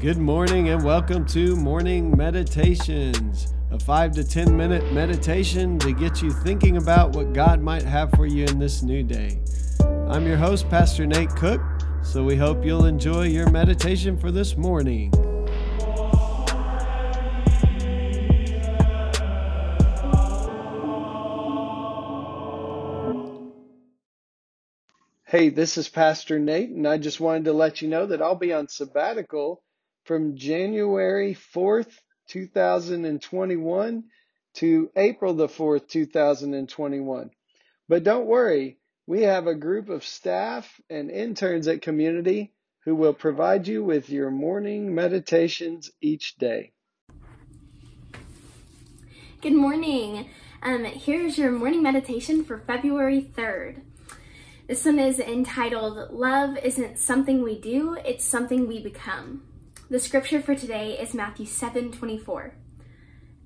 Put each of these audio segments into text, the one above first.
Good morning and welcome to Morning Meditations, a five to 10 minute meditation to get you thinking about what God might have for you in this new day. I'm your host, Pastor Nate Cook, so we hope you'll enjoy your meditation for this morning. Hey, this is Pastor Nate, and I just wanted to let you know that I'll be on sabbatical from January 4th, 2021 to April the 4th, 2021. But don't worry, we have a group of staff and interns at Community who will provide you with your morning meditations each day. Good morning. Um, here's your morning meditation for February 3rd. This one is entitled Love Isn't Something We Do, It's Something We Become. The scripture for today is Matthew 7 24.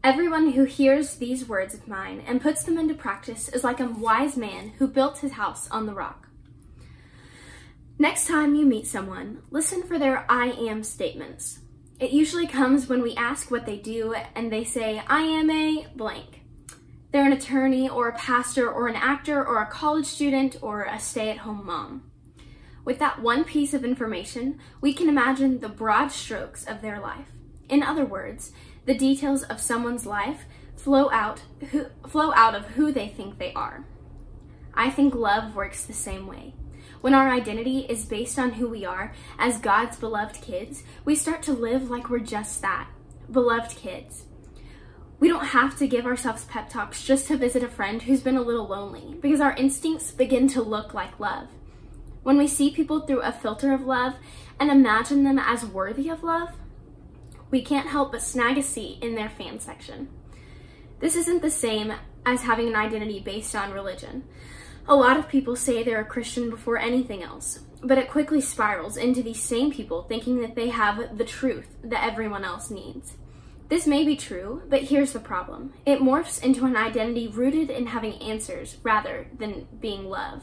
Everyone who hears these words of mine and puts them into practice is like a wise man who built his house on the rock. Next time you meet someone, listen for their I am statements. It usually comes when we ask what they do and they say, I am a blank. They're an attorney or a pastor or an actor or a college student or a stay at home mom. With that one piece of information, we can imagine the broad strokes of their life. In other words, the details of someone's life flow out, who, flow out of who they think they are. I think love works the same way. When our identity is based on who we are as God's beloved kids, we start to live like we're just that beloved kids. We don't have to give ourselves pep talks just to visit a friend who's been a little lonely because our instincts begin to look like love. When we see people through a filter of love and imagine them as worthy of love, we can't help but snag a seat in their fan section. This isn't the same as having an identity based on religion. A lot of people say they're a Christian before anything else, but it quickly spirals into these same people thinking that they have the truth that everyone else needs. This may be true, but here's the problem. It morphs into an identity rooted in having answers rather than being love.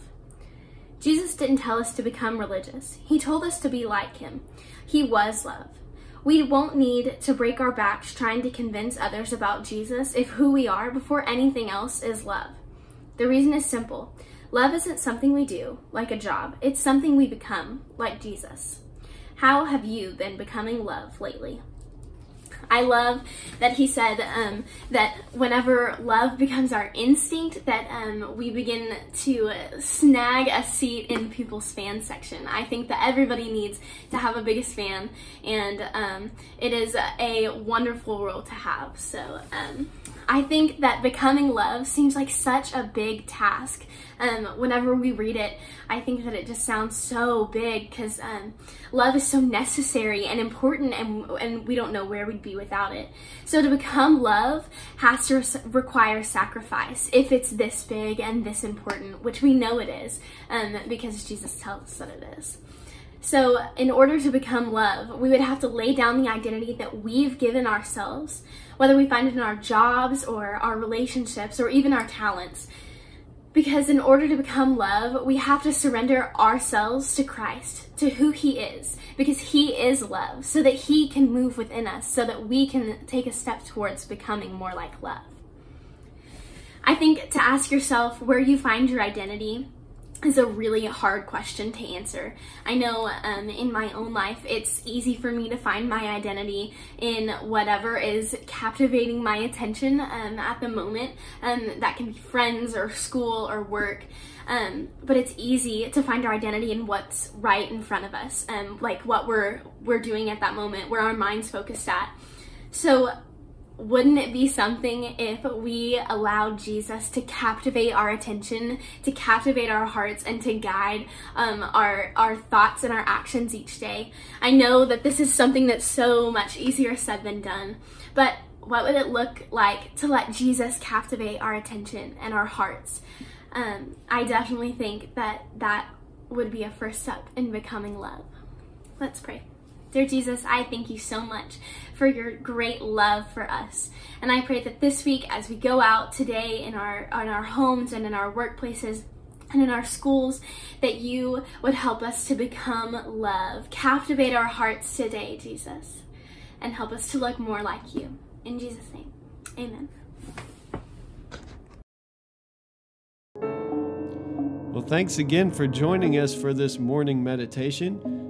Jesus didn't tell us to become religious. He told us to be like him. He was love. We won't need to break our backs trying to convince others about Jesus if who we are before anything else is love. The reason is simple. Love isn't something we do, like a job. It's something we become, like Jesus. How have you been becoming love lately? I love that he said um, that whenever love becomes our instinct, that um, we begin to snag a seat in people's fan section. I think that everybody needs to have a biggest fan, and um, it is a wonderful role to have. So um, I think that becoming love seems like such a big task. Um, whenever we read it, I think that it just sounds so big because um, love is so necessary and important, and, and we don't know where we'd be without it. So to become love has to require sacrifice if it's this big and this important, which we know it is um, because Jesus tells us that it is. So, in order to become love, we would have to lay down the identity that we've given ourselves, whether we find it in our jobs or our relationships or even our talents. Because in order to become love, we have to surrender ourselves to Christ, to who He is, because He is love, so that He can move within us, so that we can take a step towards becoming more like love. I think to ask yourself where you find your identity is a really hard question to answer. I know um, in my own life it's easy for me to find my identity in whatever is captivating my attention um, at the moment. Um, that can be friends or school or work. Um, but it's easy to find our identity in what's right in front of us, um, like what we're we're doing at that moment, where our mind's focused at. So wouldn't it be something if we allowed Jesus to captivate our attention, to captivate our hearts, and to guide um, our our thoughts and our actions each day? I know that this is something that's so much easier said than done, but what would it look like to let Jesus captivate our attention and our hearts? Um, I definitely think that that would be a first step in becoming love. Let's pray. Dear Jesus, I thank you so much for your great love for us. And I pray that this week, as we go out today in our, in our homes and in our workplaces, and in our schools, that you would help us to become love. Captivate our hearts today, Jesus, and help us to look more like you. In Jesus' name, amen. Well, thanks again for joining us for this morning meditation.